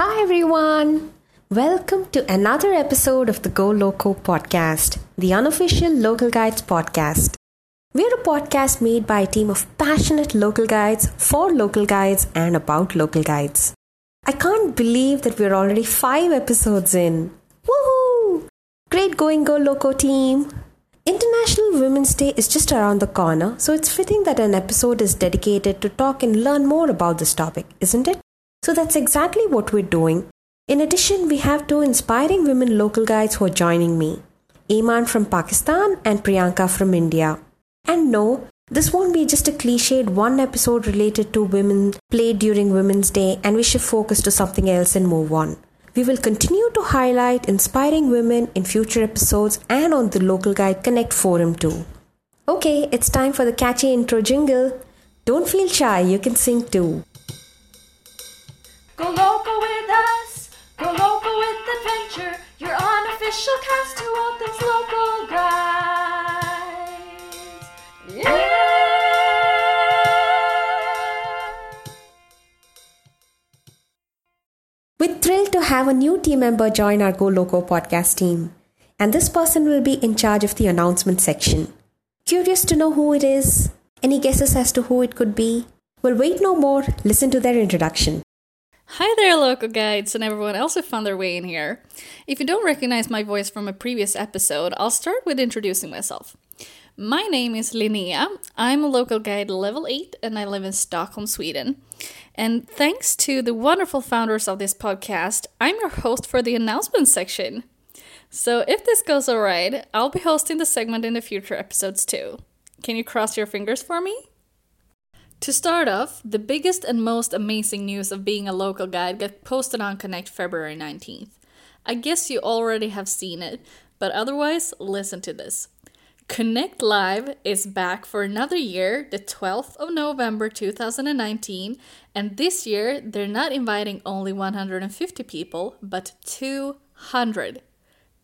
Hi, everyone. Welcome to another episode of the Go Loco podcast, the unofficial local guides podcast. We're a podcast made by a team of passionate local guides for local guides and about local guides. I can't believe that we're already five episodes in. Woohoo! Great going, Go Loco team! International Women's Day is just around the corner, so it's fitting that an episode is dedicated to talk and learn more about this topic, isn't it? So that's exactly what we're doing. In addition, we have two inspiring women local guides who are joining me Iman from Pakistan and Priyanka from India. And no, this won't be just a cliched one episode related to women played during Women's Day and we should focus to something else and move on. We will continue to highlight inspiring women in future episodes and on the Local Guide Connect forum too. Okay, it's time for the catchy intro jingle. Don't feel shy, you can sing too. With us, go local with adventure. Cast to all things local guys. Yeah! We're thrilled to have a new team member join our Go Loco podcast team. And this person will be in charge of the announcement section. Curious to know who it is? Any guesses as to who it could be? Well, wait no more, listen to their introduction. Hi there, local guides, and everyone else who found their way in here. If you don't recognize my voice from a previous episode, I'll start with introducing myself. My name is Linnea. I'm a local guide level 8 and I live in Stockholm, Sweden. And thanks to the wonderful founders of this podcast, I'm your host for the announcement section. So if this goes alright, I'll be hosting the segment in the future episodes too. Can you cross your fingers for me? To start off, the biggest and most amazing news of being a local guide got posted on Connect February 19th. I guess you already have seen it, but otherwise, listen to this. Connect Live is back for another year, the 12th of November 2019, and this year they're not inviting only 150 people, but 200.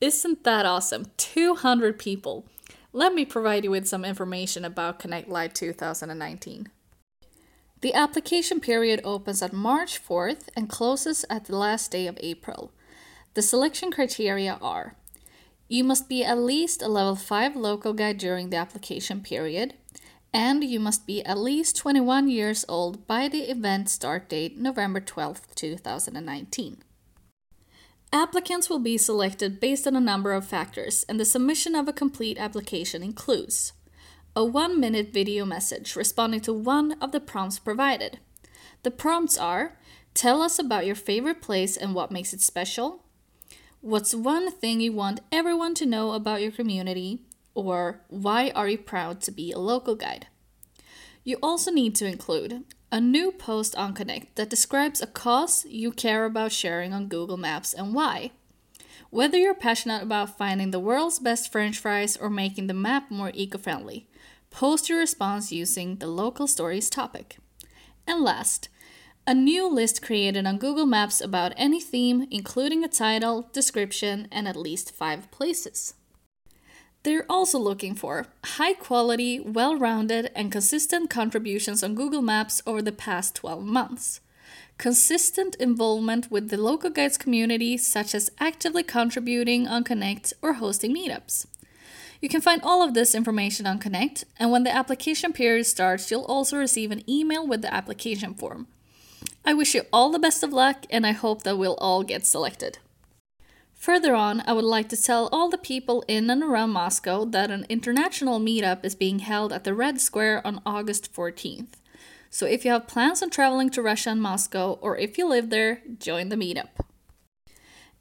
Isn't that awesome? 200 people. Let me provide you with some information about Connect Live 2019. The application period opens on March 4th and closes at the last day of April. The selection criteria are you must be at least a level 5 local guide during the application period, and you must be at least 21 years old by the event start date November 12th, 2019. Applicants will be selected based on a number of factors, and the submission of a complete application includes a one minute video message responding to one of the prompts provided. The prompts are Tell us about your favorite place and what makes it special. What's one thing you want everyone to know about your community? Or why are you proud to be a local guide? You also need to include a new post on Connect that describes a cause you care about sharing on Google Maps and why. Whether you're passionate about finding the world's best french fries or making the map more eco friendly, post your response using the local stories topic. And last, a new list created on Google Maps about any theme, including a title, description, and at least five places. They're also looking for high quality, well rounded, and consistent contributions on Google Maps over the past 12 months. Consistent involvement with the local guides community, such as actively contributing on Connect or hosting meetups. You can find all of this information on Connect, and when the application period starts, you'll also receive an email with the application form. I wish you all the best of luck, and I hope that we'll all get selected. Further on, I would like to tell all the people in and around Moscow that an international meetup is being held at the Red Square on August 14th. So if you have plans on traveling to Russia and Moscow, or if you live there, join the meetup.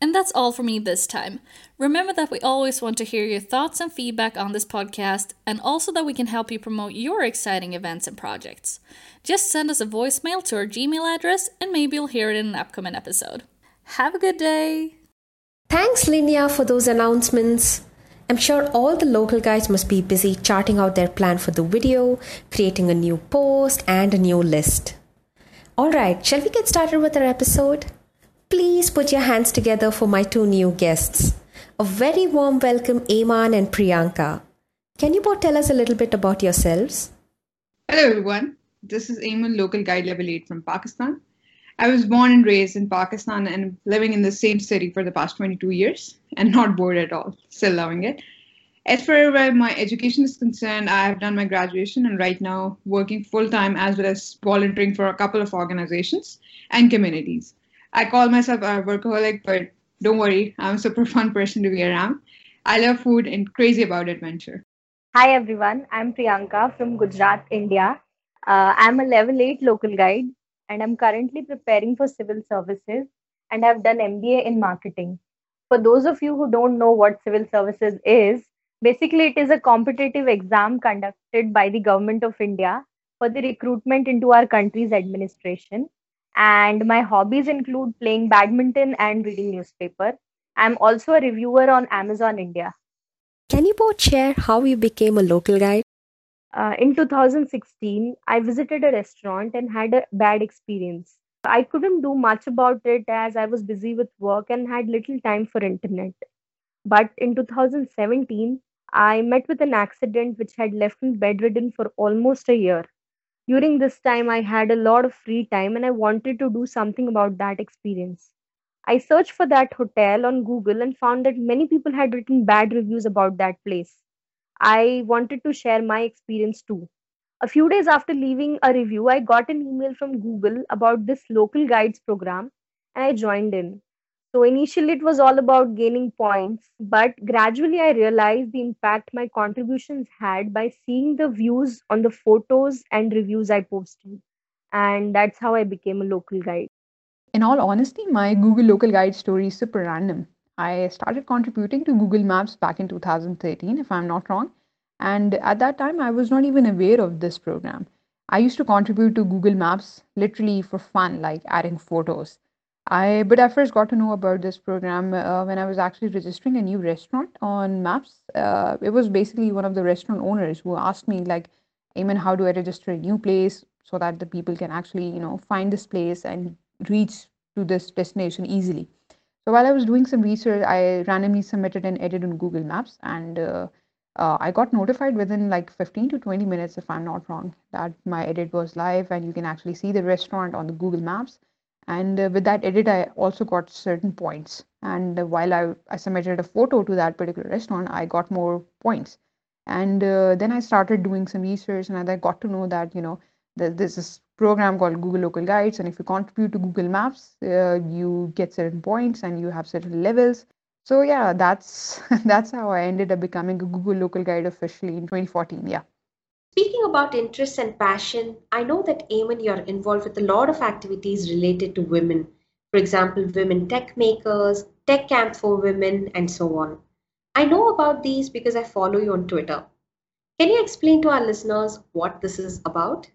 And that's all for me this time. Remember that we always want to hear your thoughts and feedback on this podcast, and also that we can help you promote your exciting events and projects. Just send us a voicemail to our Gmail address, and maybe you'll hear it in an upcoming episode. Have a good day! Thanks, Linnea, for those announcements. I'm sure all the local guides must be busy charting out their plan for the video, creating a new post, and a new list. Alright, shall we get started with our episode? Please put your hands together for my two new guests. A very warm welcome, Iman and Priyanka. Can you both tell us a little bit about yourselves? Hello, everyone. This is Ayman, local guide level 8 from Pakistan. I was born and raised in Pakistan and living in the same city for the past 22 years and not bored at all, still loving it. As far as my education is concerned, I have done my graduation and right now working full time as well as volunteering for a couple of organizations and communities. I call myself a workaholic, but don't worry, I'm a super fun person to be around. I love food and crazy about adventure. Hi everyone, I'm Priyanka from Gujarat, India. Uh, I'm a level 8 local guide and I'm currently preparing for civil services and have done MBA in marketing. For those of you who don't know what civil services is, basically it is a competitive exam conducted by the government of India for the recruitment into our country's administration. And my hobbies include playing badminton and reading newspaper. I'm also a reviewer on Amazon India. Can you both share how you became a local guide? Uh, in 2016, I visited a restaurant and had a bad experience. I couldn't do much about it as I was busy with work and had little time for internet. But in 2017, I met with an accident which had left me bedridden for almost a year. During this time, I had a lot of free time and I wanted to do something about that experience. I searched for that hotel on Google and found that many people had written bad reviews about that place. I wanted to share my experience too. A few days after leaving a review, I got an email from Google about this local guides program and I joined in. So initially it was all about gaining points, but gradually I realized the impact my contributions had by seeing the views on the photos and reviews I posted. And that's how I became a local guide. In all honesty, my Google local guide story is super random. I started contributing to Google Maps back in 2013, if I'm not wrong. And at that time, I was not even aware of this program. I used to contribute to Google Maps literally for fun, like adding photos. I but I first got to know about this program uh, when I was actually registering a new restaurant on Maps. Uh, it was basically one of the restaurant owners who asked me like, "Amen, how do I register a new place so that the people can actually you know find this place and reach to this destination easily?" So while I was doing some research, I randomly submitted an edit on Google Maps and uh, uh, I got notified within like 15 to 20 minutes, if I'm not wrong, that my edit was live and you can actually see the restaurant on the Google Maps. And uh, with that edit, I also got certain points. And uh, while I, I submitted a photo to that particular restaurant, I got more points. And uh, then I started doing some research and I got to know that, you know, there's this program called Google Local Guides. And if you contribute to Google Maps, uh, you get certain points and you have certain levels. So yeah, that's that's how I ended up becoming a Google Local Guide officially in 2014. Yeah. Speaking about interests and passion, I know that Eamon, you're involved with a lot of activities related to women. For example, Women Techmakers, tech camp for women, and so on. I know about these because I follow you on Twitter. Can you explain to our listeners what this is about?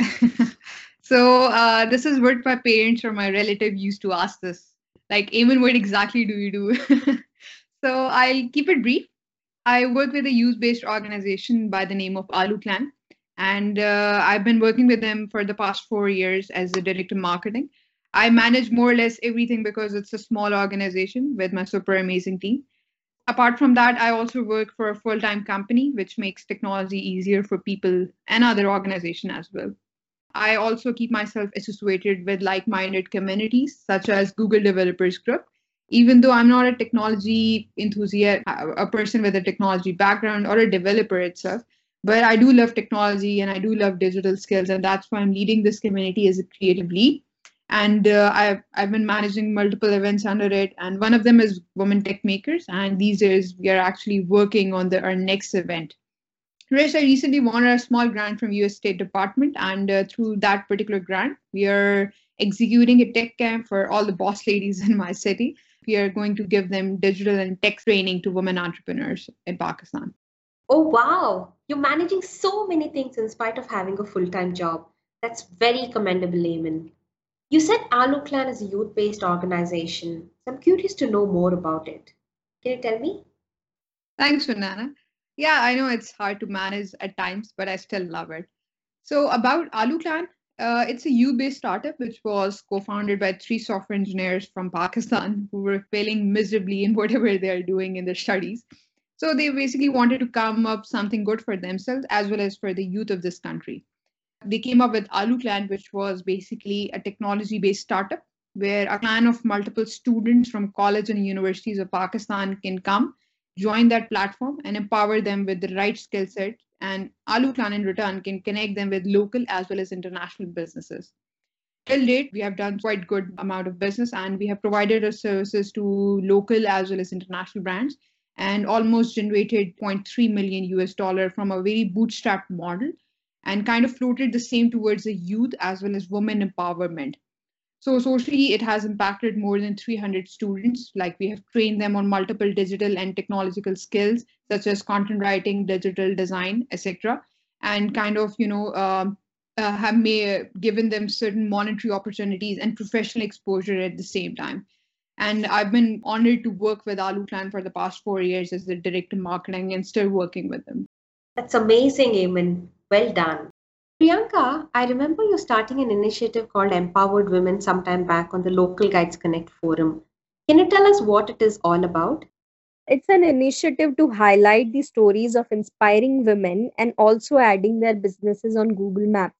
so uh, this is what my parents or my relative used to ask this. Like, Eamon, what exactly do you do? so I'll keep it brief. I work with a youth-based organization by the name of Alu Clan, and uh, I've been working with them for the past four years as the director of marketing. I manage more or less everything because it's a small organization with my super amazing team. Apart from that, I also work for a full-time company which makes technology easier for people and other organizations as well. I also keep myself associated with like minded communities such as Google Developers Group. Even though I'm not a technology enthusiast, a person with a technology background or a developer itself, but I do love technology and I do love digital skills. And that's why I'm leading this community as a creative lead. And uh, I've, I've been managing multiple events under it. And one of them is Women Techmakers. And these days we are actually working on the, our next event Rish, I recently won a small grant from US State Department, and uh, through that particular grant, we are executing a tech camp for all the boss ladies in my city. We are going to give them digital and tech training to women entrepreneurs in Pakistan. Oh, wow. You're managing so many things in spite of having a full time job. That's very commendable, Eamon. You said Alu Clan is a youth based organization. So I'm curious to know more about it. Can you tell me? Thanks, Vandana. Yeah, I know it's hard to manage at times, but I still love it. So about Alu Clan, uh, it's a U-based startup which was co-founded by three software engineers from Pakistan who were failing miserably in whatever they are doing in their studies. So they basically wanted to come up something good for themselves as well as for the youth of this country. They came up with Alu Clan, which was basically a technology based startup where a clan of multiple students from college and universities of Pakistan can come, join that platform, and empower them with the right skill set. And Alu Clan in return can connect them with local as well as international businesses. Till date, we have done quite good amount of business and we have provided our services to local as well as international brands and almost generated 0.3 million US dollar from a very bootstrapped model and kind of floated the same towards the youth as well as women empowerment. So socially, it has impacted more than 300 students. Like we have trained them on multiple digital and technological skills, such as content writing, digital design, etc., and kind of you know um, uh, have may, given them certain monetary opportunities and professional exposure at the same time. And I've been honored to work with Alu Clan for the past four years as the director of marketing and still working with them. That's amazing, Eamon. Well done. Priyanka, I remember you starting an initiative called Empowered Women sometime back on the Local Guides Connect forum. Can you tell us what it is all about? It's an initiative to highlight the stories of inspiring women and also adding their businesses on Google Maps.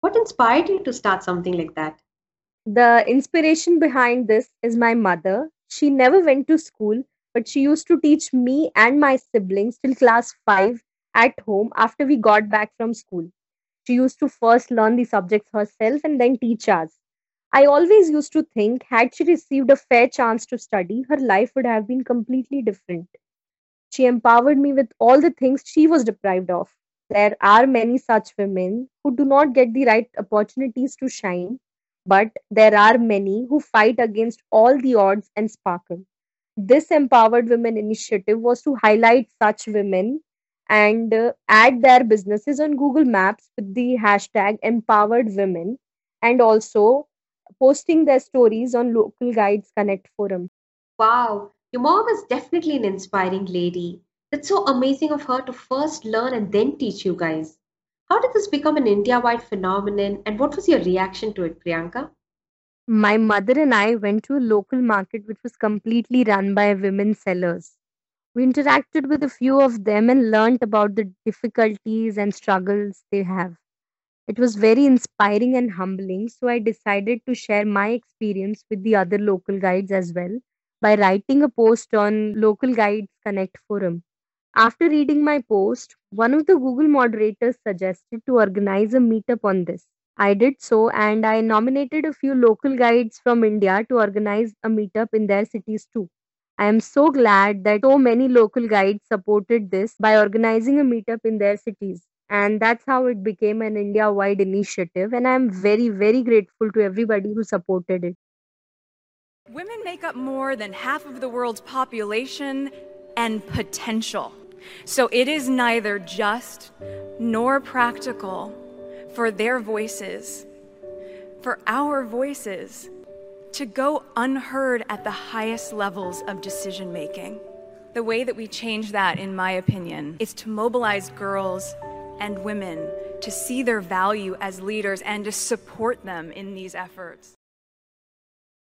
What inspired you to start something like that? The inspiration behind this is my mother. She never went to school, but she used to teach me and my siblings till class 5 at home after we got back from school. She used to first learn the subjects herself and then teach us. I always used to think, had she received a fair chance to study, her life would have been completely different. She empowered me with all the things she was deprived of. There are many such women who do not get the right opportunities to shine, but there are many who fight against all the odds and sparkle. This Empowered Women initiative was to highlight such women and uh, add their businesses on Google Maps with the hashtag empowered women and also posting their stories on Local Guides Connect forum. Wow, your mom is definitely an inspiring lady. It's so amazing of her to first learn and then teach you guys. How did this become an India wide phenomenon and what was your reaction to it, Priyanka? My mother and I went to a local market which was completely run by women sellers. We interacted with a few of them and learnt about the difficulties and struggles they have. It was very inspiring and humbling, so I decided to share my experience with the other local guides as well by writing a post on Local Guides Connect forum. After reading my post, one of the Google moderators suggested to organize a meetup on this. I did so and I nominated a few local guides from India to organize a meetup in their cities too. I am so glad that so many local guides supported this by organizing a meetup in their cities. And that's how it became an India wide initiative. And I'm very, very grateful to everybody who supported it. Women make up more than half of the world's population and potential. So it is neither just nor practical for their voices, for our voices, to go unheard at the highest levels of decision making. The way that we change that, in my opinion, is to mobilize girls and women to see their value as leaders and to support them in these efforts.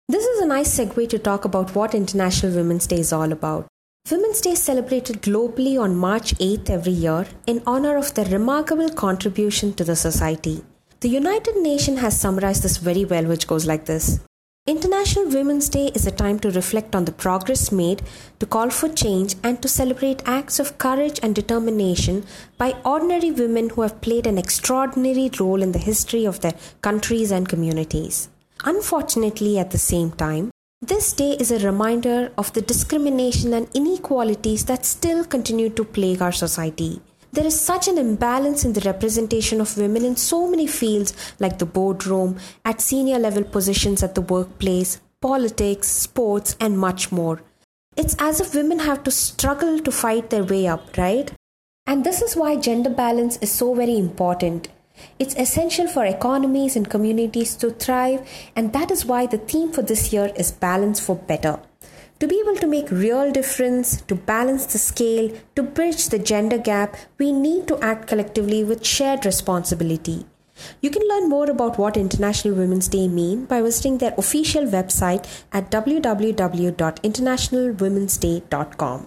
This is a nice segue to talk about what International Women's Day is all about. Women's Day is celebrated globally on March 8th every year in honor of their remarkable contribution to the society. The United Nations has summarized this very well, which goes like this International Women's Day is a time to reflect on the progress made, to call for change, and to celebrate acts of courage and determination by ordinary women who have played an extraordinary role in the history of their countries and communities. Unfortunately, at the same time, this day is a reminder of the discrimination and inequalities that still continue to plague our society. There is such an imbalance in the representation of women in so many fields like the boardroom, at senior level positions at the workplace, politics, sports, and much more. It's as if women have to struggle to fight their way up, right? And this is why gender balance is so very important. It's essential for economies and communities to thrive, and that is why the theme for this year is Balance for Better. To be able to make real difference, to balance the scale, to bridge the gender gap, we need to act collectively with shared responsibility. You can learn more about what International Women's Day mean by visiting their official website at www.internationalwomensday.com.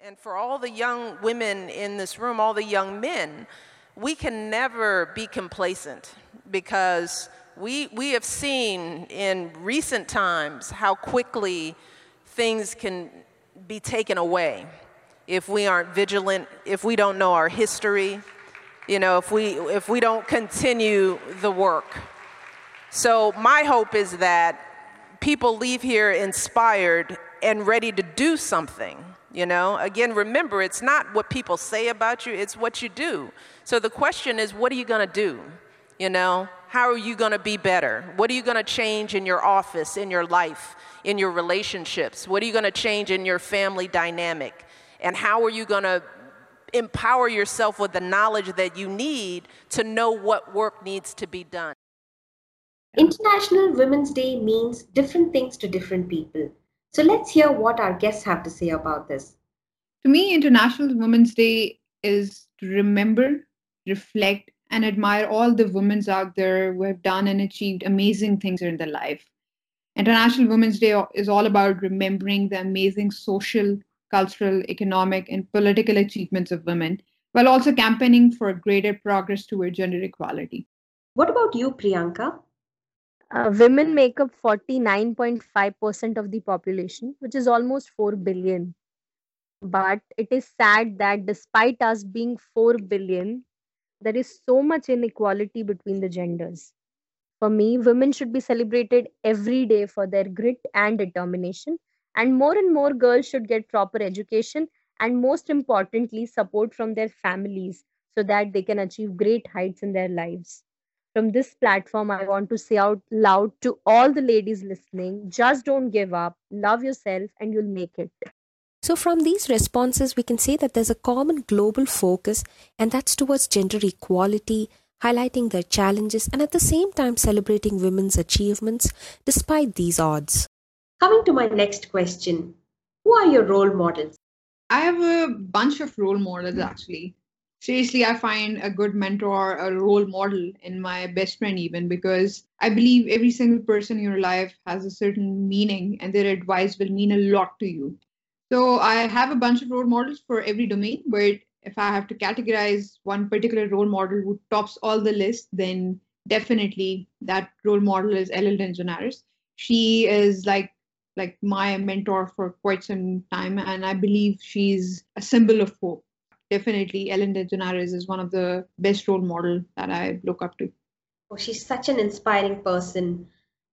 And for all the young women in this room, all the young men, we can never be complacent because we, we have seen in recent times how quickly things can be taken away if we aren't vigilant, if we don't know our history, you know, if we, if we don't continue the work. So, my hope is that people leave here inspired and ready to do something. You know, again, remember, it's not what people say about you, it's what you do. So the question is, what are you going to do? You know, how are you going to be better? What are you going to change in your office, in your life, in your relationships? What are you going to change in your family dynamic? And how are you going to empower yourself with the knowledge that you need to know what work needs to be done? International Women's Day means different things to different people. So let's hear what our guests have to say about this. To me, International Women's Day is to remember, reflect, and admire all the women out there who have done and achieved amazing things in their life. International Women's Day is all about remembering the amazing social, cultural, economic, and political achievements of women, while also campaigning for greater progress toward gender equality. What about you, Priyanka? Uh, women make up 49.5% of the population, which is almost 4 billion. But it is sad that despite us being 4 billion, there is so much inequality between the genders. For me, women should be celebrated every day for their grit and determination. And more and more girls should get proper education and, most importantly, support from their families so that they can achieve great heights in their lives from this platform, I want to say out loud to all the ladies listening just don't give up, love yourself, and you'll make it. So, from these responses, we can say that there's a common global focus, and that's towards gender equality, highlighting their challenges, and at the same time celebrating women's achievements despite these odds. Coming to my next question Who are your role models? I have a bunch of role models actually seriously i find a good mentor a role model in my best friend even because i believe every single person in your life has a certain meaning and their advice will mean a lot to you so i have a bunch of role models for every domain but if i have to categorize one particular role model who tops all the list then definitely that role model is ellen degeneres she is like like my mentor for quite some time and i believe she's a symbol of hope definitely Ellen DeGeneres is one of the best role model that I look up to. Oh, she's such an inspiring person.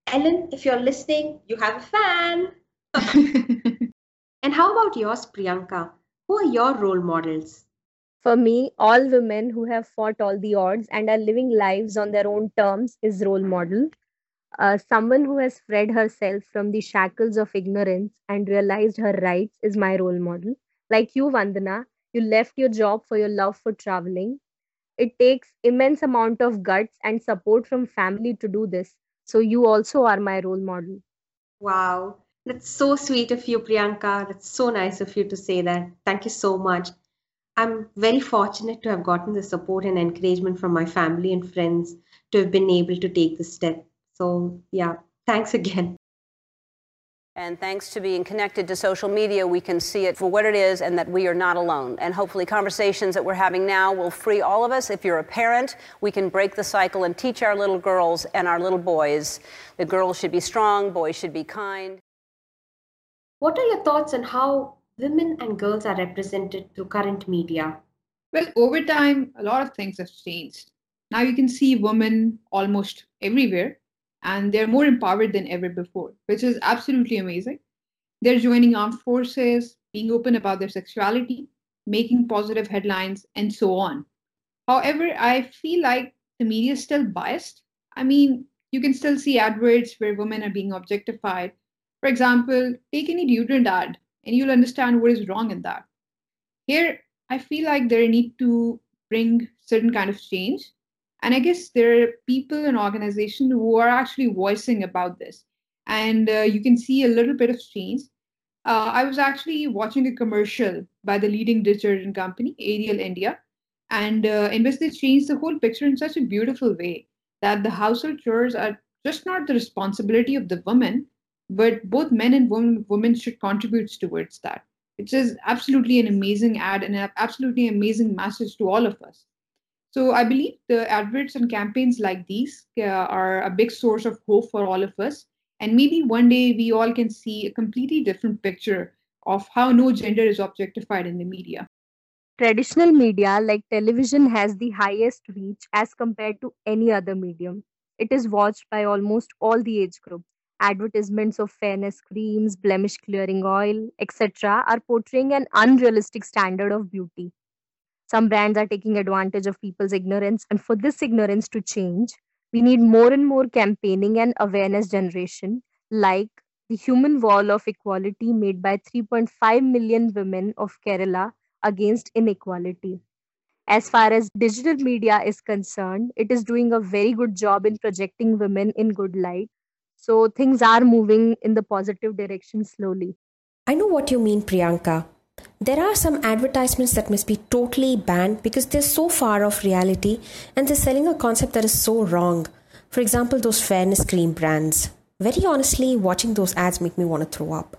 Ellen, if you're listening, you have a fan. and how about yours, Priyanka? Who are your role models? For me, all women who have fought all the odds and are living lives on their own terms is role model. Uh, someone who has freed herself from the shackles of ignorance and realized her rights is my role model. Like you, Vandana, you left your job for your love for traveling it takes immense amount of guts and support from family to do this so you also are my role model wow that's so sweet of you priyanka that's so nice of you to say that thank you so much i'm very fortunate to have gotten the support and encouragement from my family and friends to have been able to take this step so yeah thanks again and thanks to being connected to social media, we can see it for what it is and that we are not alone. And hopefully, conversations that we're having now will free all of us. If you're a parent, we can break the cycle and teach our little girls and our little boys that girls should be strong, boys should be kind. What are your thoughts on how women and girls are represented through current media? Well, over time, a lot of things have changed. Now you can see women almost everywhere and they're more empowered than ever before, which is absolutely amazing. They're joining armed forces, being open about their sexuality, making positive headlines, and so on. However, I feel like the media is still biased. I mean, you can still see adverts where women are being objectified. For example, take any deodorant ad, and you'll understand what is wrong in that. Here, I feel like there need to bring certain kind of change and I guess there are people and organizations who are actually voicing about this. And uh, you can see a little bit of change. Uh, I was actually watching a commercial by the leading detergent company, Ariel India, and uh, in which they changed the whole picture in such a beautiful way that the household chores are just not the responsibility of the woman, but both men and women, women should contribute towards that. Which is absolutely an amazing ad and an absolutely amazing message to all of us. So I believe the adverts and campaigns like these uh, are a big source of hope for all of us. And maybe one day we all can see a completely different picture of how no gender is objectified in the media. Traditional media like television has the highest reach as compared to any other medium. It is watched by almost all the age groups. Advertisements of fairness creams, blemish clearing oil, etc., are portraying an unrealistic standard of beauty. Some brands are taking advantage of people's ignorance, and for this ignorance to change, we need more and more campaigning and awareness generation, like the Human Wall of Equality made by 3.5 million women of Kerala against inequality. As far as digital media is concerned, it is doing a very good job in projecting women in good light. So things are moving in the positive direction slowly. I know what you mean, Priyanka. There are some advertisements that must be totally banned because they're so far off reality and they're selling a concept that is so wrong. For example, those fairness cream brands. Very honestly, watching those ads make me want to throw up.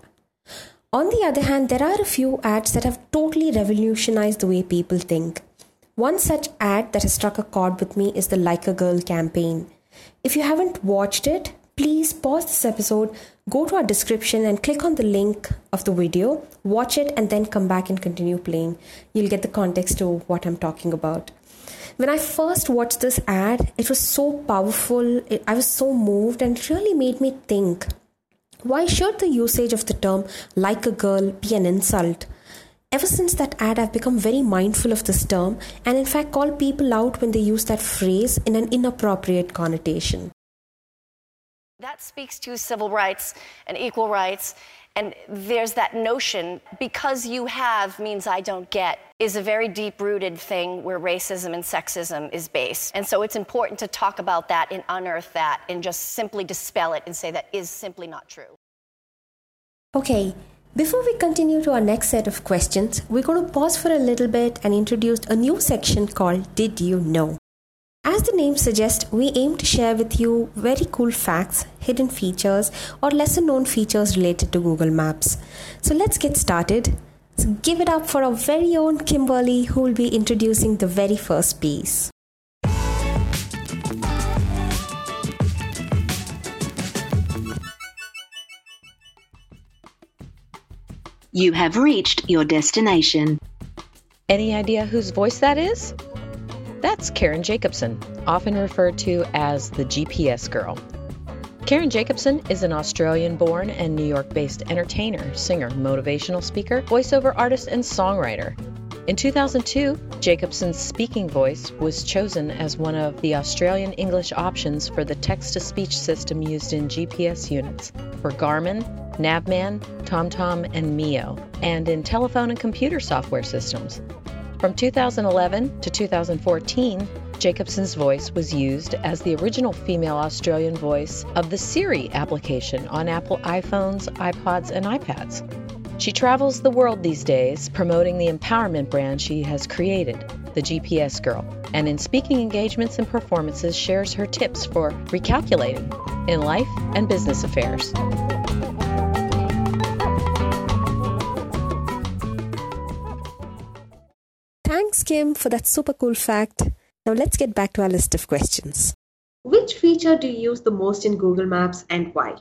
On the other hand, there are a few ads that have totally revolutionized the way people think. One such ad that has struck a chord with me is the Like a Girl campaign. If you haven't watched it, please pause this episode, go to our description and click on the link of the video, watch it, and then come back and continue playing. You'll get the context to what I'm talking about. When I first watched this ad, it was so powerful, I was so moved, and it really made me think why should the usage of the term like a girl be an insult? Ever since that ad, I've become very mindful of this term and, in fact, call people out when they use that phrase in an inappropriate connotation. That speaks to civil rights and equal rights. And there's that notion because you have means I don't get is a very deep rooted thing where racism and sexism is based. And so it's important to talk about that and unearth that and just simply dispel it and say that is simply not true. Okay, before we continue to our next set of questions, we're going to pause for a little bit and introduce a new section called Did You Know? As the name suggests, we aim to share with you very cool facts, hidden features, or lesser known features related to Google Maps. So let's get started. So give it up for our very own Kimberly, who will be introducing the very first piece. You have reached your destination. Any idea whose voice that is? That's Karen Jacobsen, often referred to as the GPS girl. Karen Jacobsen is an Australian born and New York based entertainer, singer, motivational speaker, voiceover artist, and songwriter. In 2002, Jacobsen's speaking voice was chosen as one of the Australian English options for the text to speech system used in GPS units for Garmin, Navman, TomTom, and Mio, and in telephone and computer software systems. From 2011 to 2014, Jacobsen's voice was used as the original female Australian voice of the Siri application on Apple iPhones, iPods, and iPads. She travels the world these days promoting the empowerment brand she has created, the GPS Girl, and in speaking engagements and performances shares her tips for recalculating in life and business affairs. Kim, for that super cool fact. Now let's get back to our list of questions. Which feature do you use the most in Google Maps and why?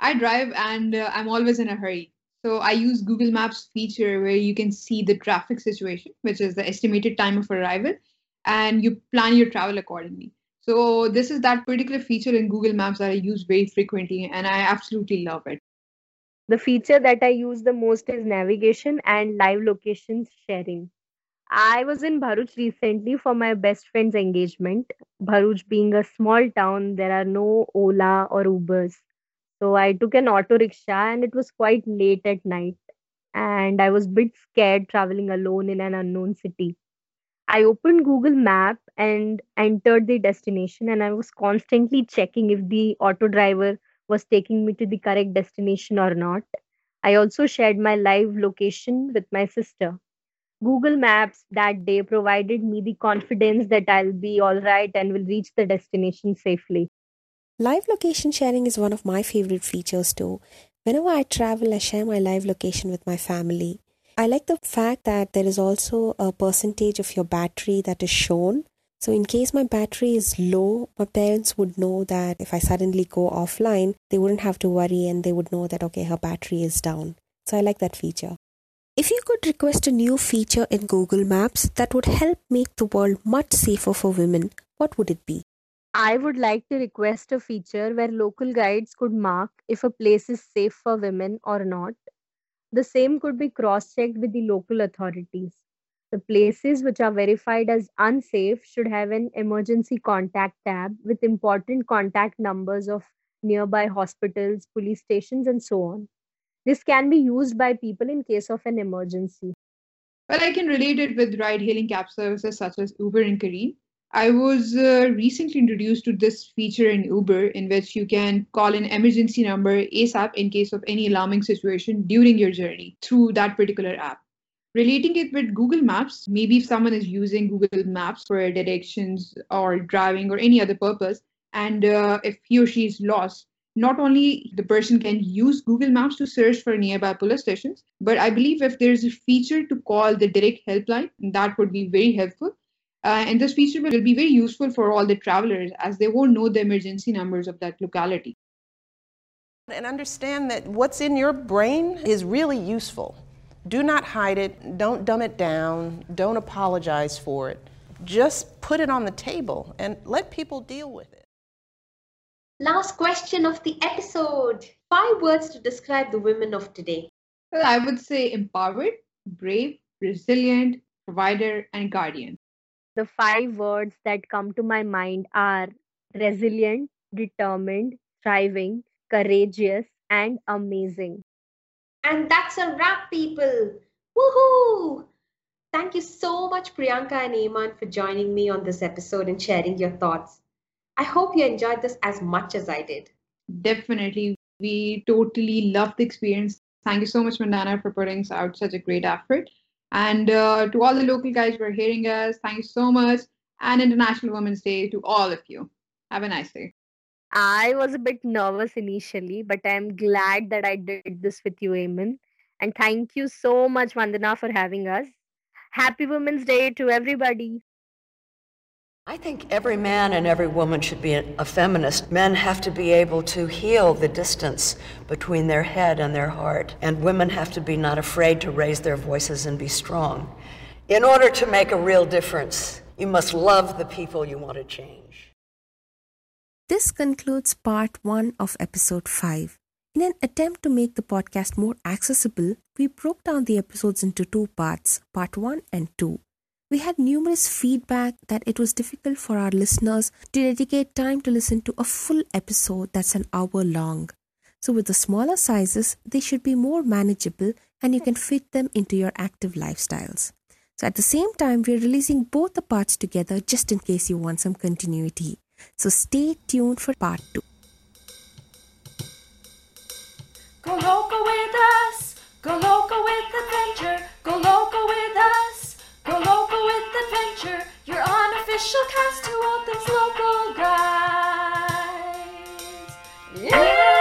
I drive and uh, I'm always in a hurry. So I use Google Maps feature where you can see the traffic situation, which is the estimated time of arrival, and you plan your travel accordingly. So this is that particular feature in Google Maps that I use very frequently and I absolutely love it. The feature that I use the most is navigation and live locations sharing. I was in Bharuch recently for my best friend's engagement. Bharuch being a small town, there are no Ola or Ubers. So I took an auto rickshaw and it was quite late at night. And I was a bit scared traveling alone in an unknown city. I opened Google Map and entered the destination and I was constantly checking if the auto driver was taking me to the correct destination or not. I also shared my live location with my sister Google Maps that day provided me the confidence that I'll be all right and will reach the destination safely. Live location sharing is one of my favorite features too. Whenever I travel, I share my live location with my family. I like the fact that there is also a percentage of your battery that is shown So, in case my battery is low, my parents would know that if I suddenly go offline, they wouldn't have to worry and they would know that, okay, her battery is down. So, I like that feature. If you could request a new feature in Google Maps that would help make the world much safer for women, what would it be? I would like to request a feature where local guides could mark if a place is safe for women or not. The same could be cross checked with the local authorities. The places which are verified as unsafe should have an emergency contact tab with important contact numbers of nearby hospitals, police stations, and so on. This can be used by people in case of an emergency. Well, I can relate it with ride hailing cab services such as Uber and Careem. I was uh, recently introduced to this feature in Uber in which you can call an emergency number ASAP in case of any alarming situation during your journey through that particular app. Relating it with Google Maps, maybe if someone is using Google Maps for directions or driving or any other purpose, and uh, if he or she is lost, not only the person can use Google Maps to search for nearby police stations, but I believe if there's a feature to call the direct helpline, that would be very helpful. Uh, and this feature will be very useful for all the travelers as they won't know the emergency numbers of that locality. And understand that what's in your brain is really useful. Do not hide it, don't dumb it down, don't apologize for it. Just put it on the table and let people deal with it. Last question of the episode. Five words to describe the women of today. Well, I would say empowered, brave, resilient, provider, and guardian. The five words that come to my mind are resilient, determined, thriving, courageous, and amazing. And that's a wrap, people. Woohoo! Thank you so much, Priyanka and Eamon, for joining me on this episode and sharing your thoughts. I hope you enjoyed this as much as I did. Definitely. We totally loved the experience. Thank you so much, Vandana, for putting out such a great effort. And uh, to all the local guides who are hearing us, thank you so much. And International Women's Day to all of you. Have a nice day. I was a bit nervous initially, but I'm glad that I did this with you, Eamon. And thank you so much, Vandana, for having us. Happy Women's Day to everybody. I think every man and every woman should be a feminist. Men have to be able to heal the distance between their head and their heart, and women have to be not afraid to raise their voices and be strong. In order to make a real difference, you must love the people you want to change. This concludes part one of episode 5. In an attempt to make the podcast more accessible, we broke down the episodes into two parts, part 1 and 2. We had numerous feedback that it was difficult for our listeners to dedicate time to listen to a full episode that's an hour long. So, with the smaller sizes, they should be more manageable and you can fit them into your active lifestyles. So, at the same time, we're releasing both the parts together just in case you want some continuity. So, stay tuned for part 2. Go local with us, go local with Go local with adventure, your unofficial cast to all things local guys. Yeah!